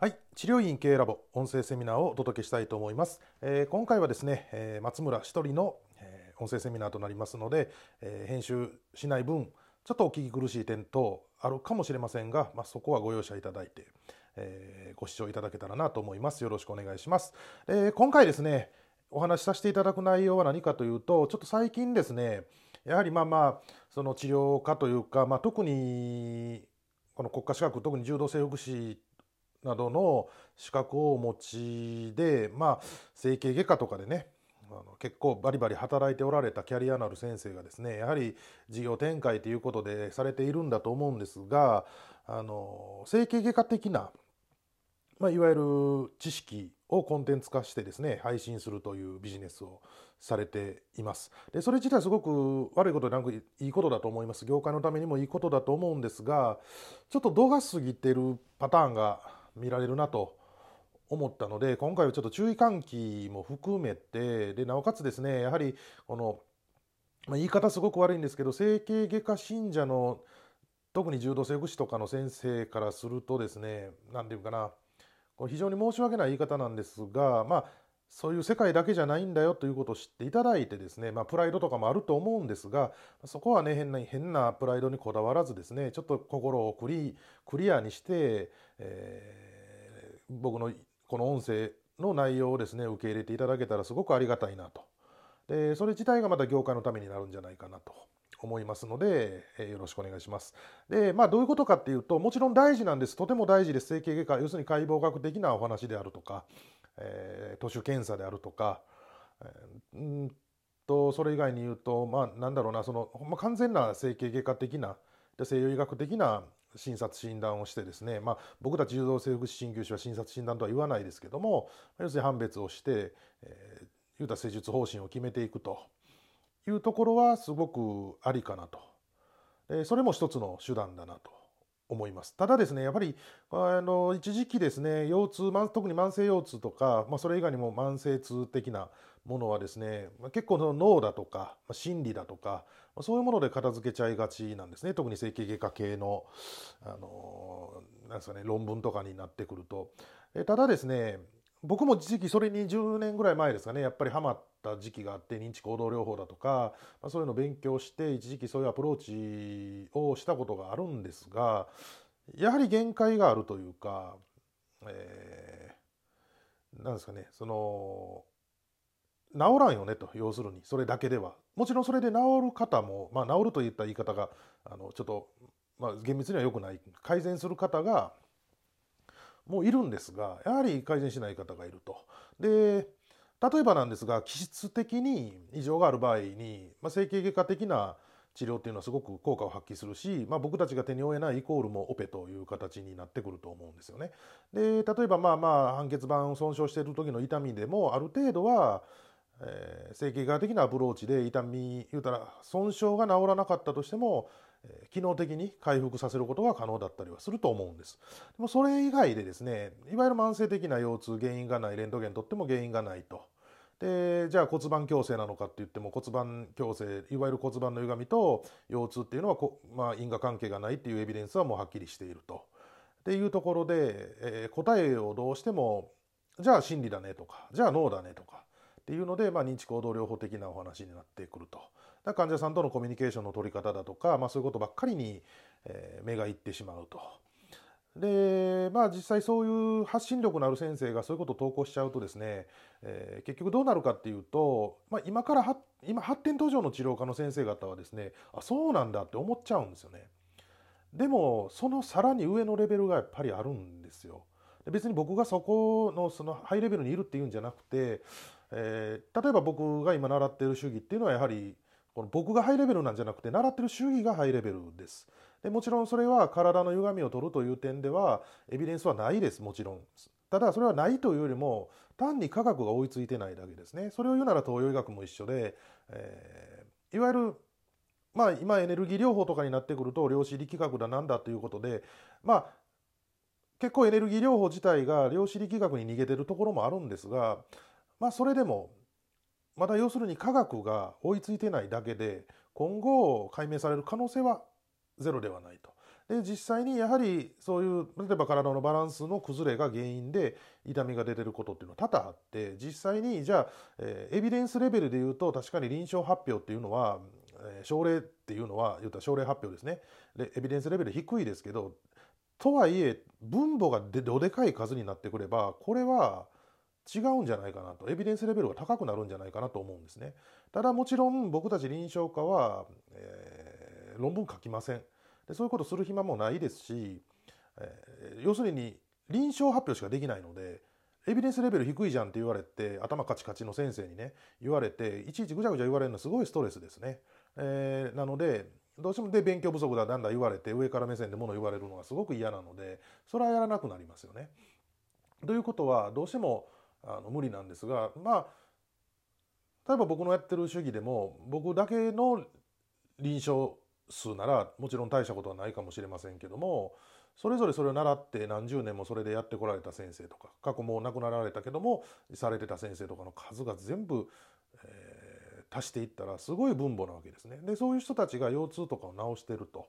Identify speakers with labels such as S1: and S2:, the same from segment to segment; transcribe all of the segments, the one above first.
S1: はい、治療院経営ラボ音声セミナーをお届けしたいと思います。えー今回はですね、えー松村一人の、えー音声セミナーとなりますので、えー編集しない分、ちょっとお聞き苦しい点等あるかもしれませんが、まあ、そこはご容赦いただいて、えーご視聴いただけたらなと思います。よろしくお願いします。えー今回ですね、お話しさせていただく内容は何かというと、ちょっと最近ですね、やはりまあまあ、その治療家というか、まあ、特にこの国家資格、特に柔道整復師などの資格をお持ちで、まあ、整形外科とかでねあの結構バリバリ働いておられたキャリアのある先生がですねやはり事業展開ということでされているんだと思うんですがあの整形外科的な、まあ、いわゆる知識をコンテンツ化してですね配信するというビジネスをされています。でそれ自体すごく悪いことでなくいいことだと思います。業界のためにもいいことだと思うんですがちょっと度が過ぎてるパターンが見られるなと思ったので今回はちょっと注意喚起も含めてでなおかつですねやはりこの、まあ、言い方すごく悪いんですけど整形外科信者の特に柔道整復師とかの先生からするとですね何て言うかなこれ非常に申し訳ない言い方なんですがまあそういう世界だけじゃないんだよということを知っていただいてですね、まあ、プライドとかもあると思うんですがそこはね変な変なプライドにこだわらずですねちょっと心をクリクリアにして、えー僕のこの音声の内容をですね受け入れていただけたらすごくありがたいなとでそれ自体がまた業界のためになるんじゃないかなと思いますので、えよろしくお願いします。で、まあどういうことかっていうと、もちろん大事なんです。とても大事です。整形外科、要するに解剖学的なお話であるとか、えー、徒手検査であるとか、えーうんと、それ以外に言うと、まあなんだろうな、その、まあ、完全な整形外科的な、西洋医学的な診察診断をしてですね、まあ、僕たち柔道整復師鍼灸師は診察診断とは言わないですけども要するに判別をして、えー、言うた施術方針を決めていくというところはすごくありかなと、それも一つの手段だなと。思いますただですねやっぱりあの一時期ですね腰痛特に慢性腰痛とか、まあ、それ以外にも慢性痛的なものはですね、結構の脳だとか、心理だとか、そういうもので片付けちゃいがちなんですね特に整形外科系の、あのなんですかね、論文とかになってくると。えただですね僕も時期それに10年ぐらい前ですかね。やっぱりハマった時期があって認知行動療法だとか、まあ、そういうのを勉強して一時期そういうアプローチをしたことがあるんですがやはり限界があるというか、えーなんですかね。その治らんよねと要するに。それだけでは。もちろんそれで治る方も、まあ、治るといった言い方があのちょっと、まあ、厳密には良くない。改善する方がもういるんですがやはり改善しない方がいると。で例えばなんですが気質的に異常がある場合に、まあ、整形外科的な治療っていうのはすごく効果を発揮するし、まあ、僕たちが手に負えないイコールもオペという形になってくると思うんですよね。で例えばまあまあ半月板を損傷している時の痛みでもある程度は、えー整形外的なアプローチで痛み言うたら損傷が治らなかったとしても、えー機能的に回復させることが可能だったりはすると思うんです。でもそれ以外でですねいわゆる慢性的な腰痛原因がないレントゲンとっても原因がないと。でじゃあ骨盤矯正なのかって言っても骨盤矯正いわゆる骨盤の歪みと腰痛っていうのはこ、まあ、因果関係がないっていうエビデンスはもうはっきりしていると。っていうところで、えー答えをどうしてもじゃあ心理だねとかじゃあ脳だねとかっていうので、まあ、認知行動療法的なお話になってくると。だ患者さんとのコミュニケーションの取り方だとか、まあ、そういうことばっかりに、えー目がいってしまうと。でまあ実際そういう発信力のある先生がそういうことを投稿しちゃうとですね、えー結局どうなるかっていうと、まあ、今から今発展途上の治療科の先生方はですねあそうなんだって思っちゃうんですよね。でもそのさらに上のレベルがやっぱりあるんですよ。別に僕がそこのそのハイレベルにいるっていうんじゃなくて、えー例えば僕が今習っている主義っていうのはやはりこの僕がハイレベルなんじゃなくて習ってる主義がハイレベルです。でもちろんそれは体の歪みを取るという点ではエビデンスはないですもちろん。ただそれはないというよりも単に科学が追いついてないだけですね。それを言うなら東洋医学も一緒で、えーいわゆるまあ今エネルギー療法とかになってくると量子力学だなんだということでまあ結構エネルギー療法自体が量子力学に逃げてるところもあるんですがまあそれでもまだ要するに科学が追いついてないだけで今後解明される可能性はゼロではないと。で実際にやはりそういう例えば体のバランスの崩れが原因で痛みが出てることっていうのは多々あって実際にじゃあ、えー、エビデンスレベルで言うと確かに臨床発表っていうのは、えー、症例っていうのは言ったら症例発表ですねでエビデンスレベル低いですけどとはいえ分母がどでかい数になってくればこれは違うんじゃないかなとエビデンスレベルが高くなるんじゃないかなと思うんですねただもちろん僕たち臨床家は、えー、論文書きませんでそういうことする暇もないですし、えー、要するに臨床発表しかできないのでエビデンスレベル低いじゃんって言われて頭カチカチの先生にね言われていちいちぐちゃぐちゃ言われるのすごいストレスですね。えー、なのでどうしてもで勉強不足だだんだん言われて上から目線でもの言われるのがすごく嫌なのでそれはやらなくなりますよね。ということはどうしてもあの無理なんですがまあ例えば僕のやってる主義でも僕だけの臨床数ならもちろん大したことはないかもしれませんけどもそれぞれそれを習って何十年もそれでやってこられた先生とか過去もう亡くなられたけどもされてた先生とかの数が全部、えー、足していったらすごい分母なわけですね。でそういう人たちが腰痛とかを治してると。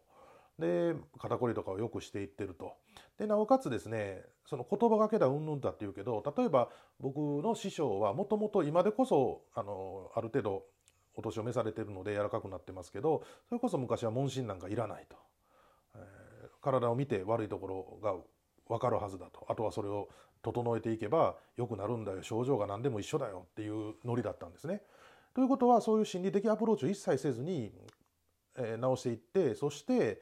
S1: で肩こりとかをよくしていってると。でなおかつですねその言葉がけだうんぬんだっていうけど例えば僕の師匠はもともと今でこそあのある程度お年を召されてるので柔らかくなってますけどそれこそ昔は問診なんかいらないと、えー、体を見て悪いところが分かるはずだとあとはそれを整えていけば良くなるんだよ症状が何でも一緒だよっていうノリだったんですね。ということはそういう心理的アプローチを一切せずに、えー、直していってそして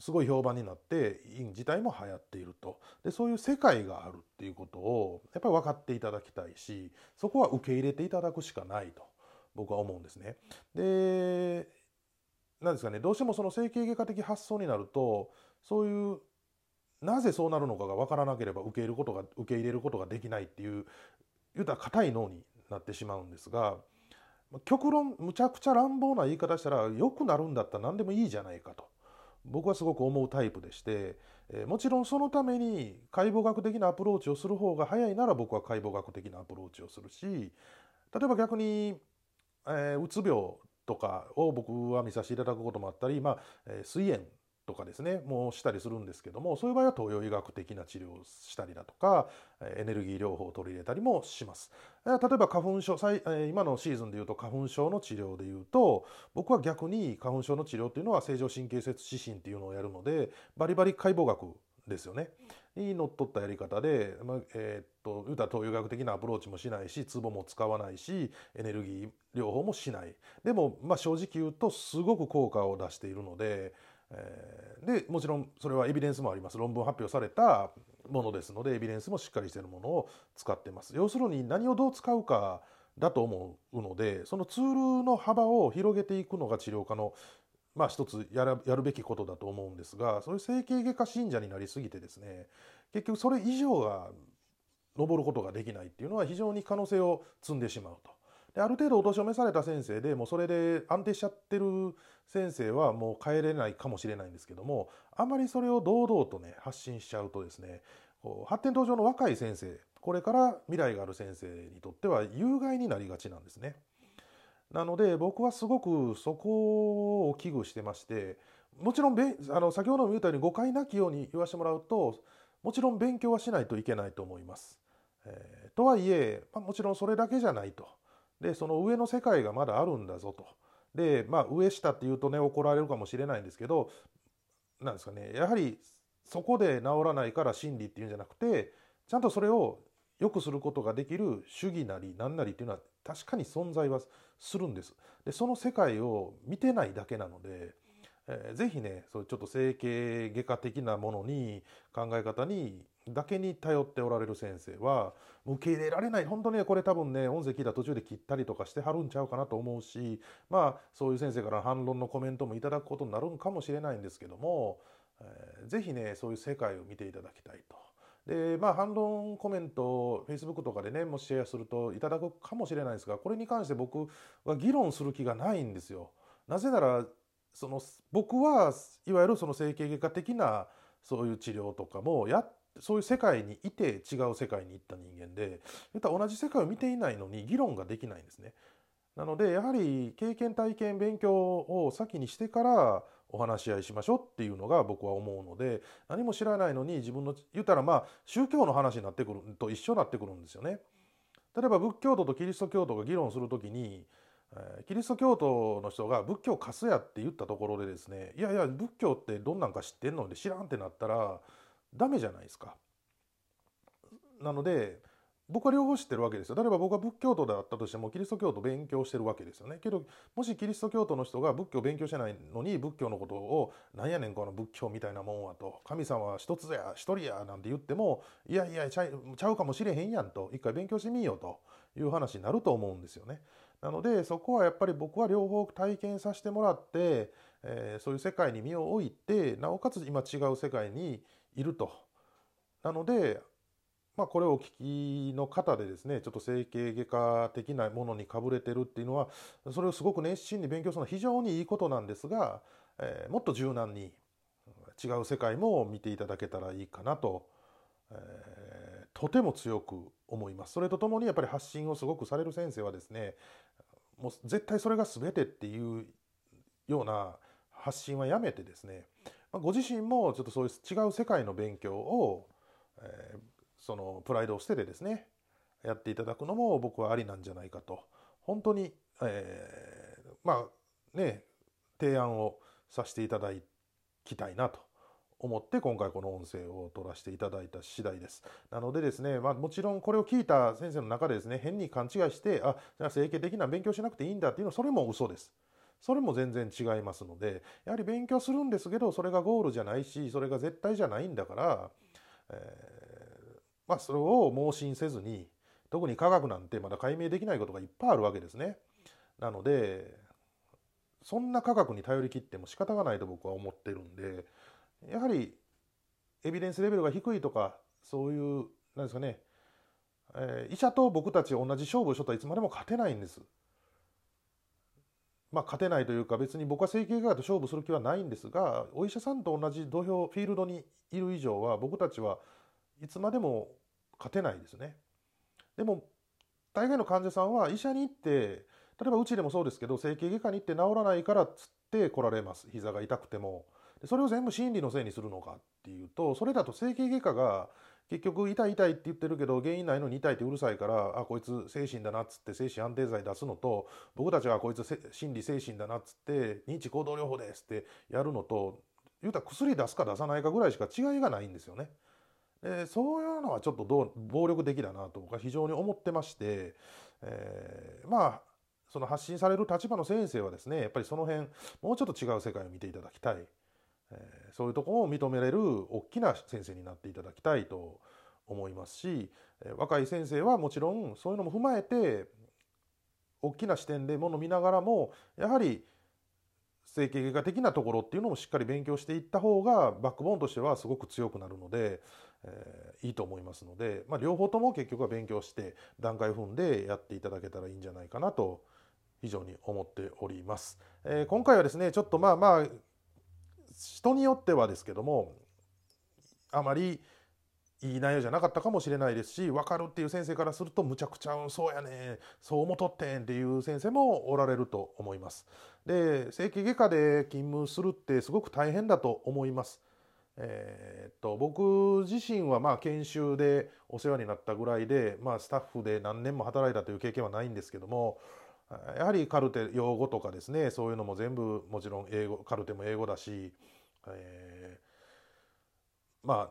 S1: すごい評判になって院自体も流行っているとでそういう世界があるっていうことをやっぱり分かっていただきたいしそこは受け入れていただくしかないと僕は思うんですね。でなんですかねどうしてもその整形外科的発想になるとそういうなぜそうなるのかが分からなければ受け入れることが受け入れることができないっていう言うたら硬い脳になってしまうんですが極論むちゃくちゃ乱暴な言い方したら良くなるんだったら何でもいいじゃないかと僕はすごく思うタイプでして、えもちろんそのために解剖学的なアプローチをする方が早いなら僕は解剖学的なアプローチをするし例えば逆にえー、うつ病とかを僕は見させていただくこともあったり、まあえー、水炎とかですねもうしたりするんですけどもそういう場合は東洋医学的な治療をしたりだとかエネルギー療法を取り入れたりもします。例えば花粉症今のシーズンでいうと花粉症の治療でいうと僕は逆に花粉症の治療っていうのは正常神経節指針っていうのをやるのでバリバリ解剖学ですよね。にのっとったやり方で、まあ、えー、っと言うたら東洋医学的なアプローチもしないしツボも使わないしエネルギー療法もしないでも、まあ、正直言うとすごく効果を出しているので、え、でもちろんそれはエビデンスもあります論文発表されたものですのでエビデンスもしっかりしているものを使ってます要するに何をどう使うかだと思うのでそのツールの幅を広げていくのが治療家のまあ一つやるやるべきことだと思うんですがそういう整形外科信者になりすぎてですね結局それ以上が登ることができないっていうのは非常に可能性を積んでしまうと。である程度お年を召された先生でもうそれで安定しちゃってる先生はもう帰れないかもしれないんですけどもあまりそれを堂々とね発信しちゃうとですねこう発展途上の若い先生これから未来がある先生にとっては有害になりがちなんですね。なので僕はすごくそこを危惧してましてもちろんあの先ほども言ったように誤解なきように言わせてもらうともちろん勉強はしないといけないと思います。えー、とはいえ、まあ、もちろんそれだけじゃないと。でその上の世界がまだあるんだぞと。でまあ上下っていうとね怒られるかもしれないんですけどなんですかねやはりそこで治らないから真理っていうんじゃなくてちゃんとそれを良くすることができる主義なり何なりっていうのは確かに存在はするんです。でその世界を見てないだけなので、えー、ぜひねそうちょっと整形外科的なものに考え方にだけに頼っておられる先生は受け入れられない本当にこれ多分ね音声聞いた途中で切ったりとかしてはるんちゃうかなと思うしまあそういう先生から反論のコメントもいただくことになるんかもしれないんですけども、えー、ぜひねそういう世界を見ていただきたいと。でまあ反論コメントを Facebook とかでねもしシェアするといただくかもしれないですがこれに関して僕は議論する気がないんですよ。なぜならその僕はいわゆるその整形外科的なそういう治療とかもやそういう世界にいて違う世界に行った人間で同じ世界を見ていないのに議論ができないんですね。なのでやはり経験体験勉強を先にしてからお話し合いしましょうっていうのが僕は思うので何も知らないのに自分の言ったらまあ宗教の話になってくると一緒になってくるんですよね。例えば仏教徒とキリスト教徒が議論するときにキリスト教徒の人が仏教貸すやって言ったところでですねいやいや仏教ってどんなんか知ってんので知らんってなったらダメじゃないですか。なので僕は両方知ってるわけですよ。例えば僕は仏教徒であったとしてもキリスト教徒勉強してるわけですよね。けどもしキリスト教徒の人が仏教勉強してないのに仏教のことをなんやねんこの仏教みたいなもんはと神様は一つや一人やなんて言ってもいやいやちゃちゃうかもしれへんやんと一回勉強してみようという話になると思うんですよね。なのでそこはやっぱり僕は両方体験させてもらって、えー、そういう世界に身を置いてなおかつ今違う世界にいると。なのでまあ、これをお聞きの方でですねちょっと整形外科的なものにかぶれてるっていうのはそれをすごく熱心に勉強するのは非常にいいことなんですが、えー、もっと柔軟に違う世界も見ていただけたらいいかなと、えー、とても強く思います。それとともにやっぱり発信をすごくされる先生はですねもう絶対それが全てっていうような発信はやめてですねまあご自身もちょっとそういう違う世界の勉強を、えー、そのプライドを捨ててですねやっていただくのも僕はありなんじゃないかと本当に、えー、まあね提案をさせていただきたいなと思って今回この音声を取らせていただいた次第です。なのでですね、まあ、もちろんこれを聞いた先生の中でですね変に勘違いしてあじゃあ整形的な勉強しなくていいんだっていうのはそれも嘘です。それも全然違いますのでやはり勉強するんですけどそれがゴールじゃないしそれが絶対じゃないんだから、えーまあ、それを盲信せずに特に科学なんてまだ解明できないことがいっぱいあるわけですね。なのでそんな科学に頼りきっても仕方がないと僕は思ってるんでやはりエビデンスレベルが低いとかそういうなんですかね、えー、医者と僕たち同じ勝負をしとったらいつまでも勝てないんです。まあ、勝てないというか別に僕は整形外科と勝負する気はないんですがお医者さんと同じ土俵フィールドにいる以上は僕たちはいつまでも勝てないですね。でも大概の患者さんは医者に行って例えばうちでもそうですけど整形外科に行って治らないからっつって来られます膝が痛くてもそれを全部心理のせいにするのかっていうとそれだと整形外科が結局痛い痛いって言ってるけど原因ないのに痛いってうるさいからあこいつ精神だなっつって精神安定剤出すのと僕たちはこいつ心理精神だなっつって認知行動療法ですってやるのと言うたら薬出すか出さないかぐらいしか違いがないんですよね。でそういうのはちょっとどう暴力的だなと僕は非常に思ってまして、えー、まあその発信される立場の先生はですねやっぱりその辺もうちょっと違う世界を見ていただきたい、えー、そういうところを認めれる大きな先生になっていただきたいと思いますしえ若い先生はもちろんそういうのも踏まえて大きな視点でもの見ながらもやはり整形外科的なところっていうのもしっかり勉強していった方がバックボーンとしてはすごく強くなるので、えー、いいと思いますので、まあ、両方とも結局は勉強して段階踏んでやっていただけたらいいんじゃないかなと非常に思っております。えー、今回はですねちょっとまあまあ人によってはですけどもあまりいい内容じゃなかったかもしれないですし分かるっていう先生からするとむちゃくちゃそうやねそう思とってんっていう先生もおられると思います。で整形外科で勤務するってすごく大変だと思います。えー、っと僕自身はまあ研修でお世話になったぐらいで、まあ、スタッフで何年も働いたという経験はないんですけどもやはりカルテ用語とかですねそういうのも全部もちろん英語カルテも英語だし、えー、ま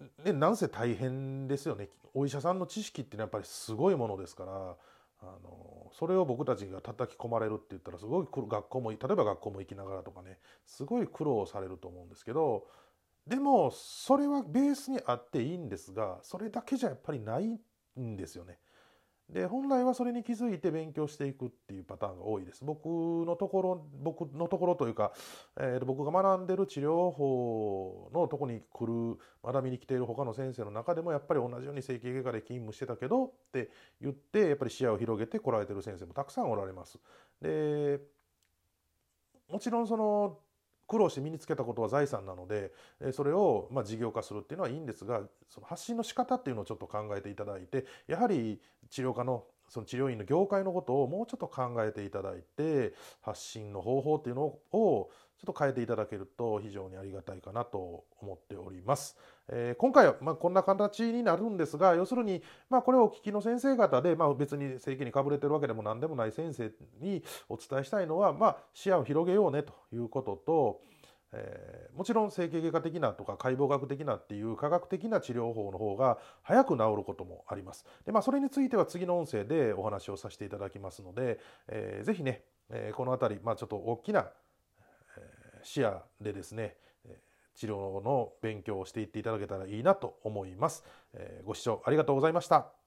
S1: あねなんせ大変ですよねお医者さんの知識っていうのはやっぱりすごいものですからあのそれを僕たちが叩き込まれるって言ったらすごい学校も例えば学校も行きながらとかねすごい苦労されると思うんですけどでもそれはベースにあっていいんですがそれだけじゃやっぱりないんですよね。で本来はそれに気づいて勉強していくっていうパターンが多いです。僕のところ僕のところというか、えー、僕が学んでる治療法のとこに来る学びに来ている他の先生の中でもやっぱり同じように整形外科で勤務してたけどって言ってやっぱり視野を広げて来られてる先生もたくさんおられます。でもちろんその苦労して身につけたことは財産なのでそれをま事業化するっていうのはいいんですがその発信の仕方っていうのをちょっと考えていただいてやはり治療科のその治療院の業界のことをもうちょっと考えていただいて発信の方法っていうのをちょっと変えていただけると非常にありがたいかなと思っております。えー、今回はまあこんな形になるんですが要するにまあこれをお聞きの先生方でまあ別に正規にかぶれてるわけでも何でもない先生にお伝えしたいのはまあ視野を広げようねということとえー、もちろん整形外科的なとか解剖学的なっていう科学的な治療法の方が早く治ることもあります。でまあ、それについては次の音声でお話をさせていただきますので、えー、ぜひね、えー、この辺り、まあ、ちょっと大きな、視野でですね治療の勉強をしていっていただけたらいいなと思います。えご視聴ありがとうございました。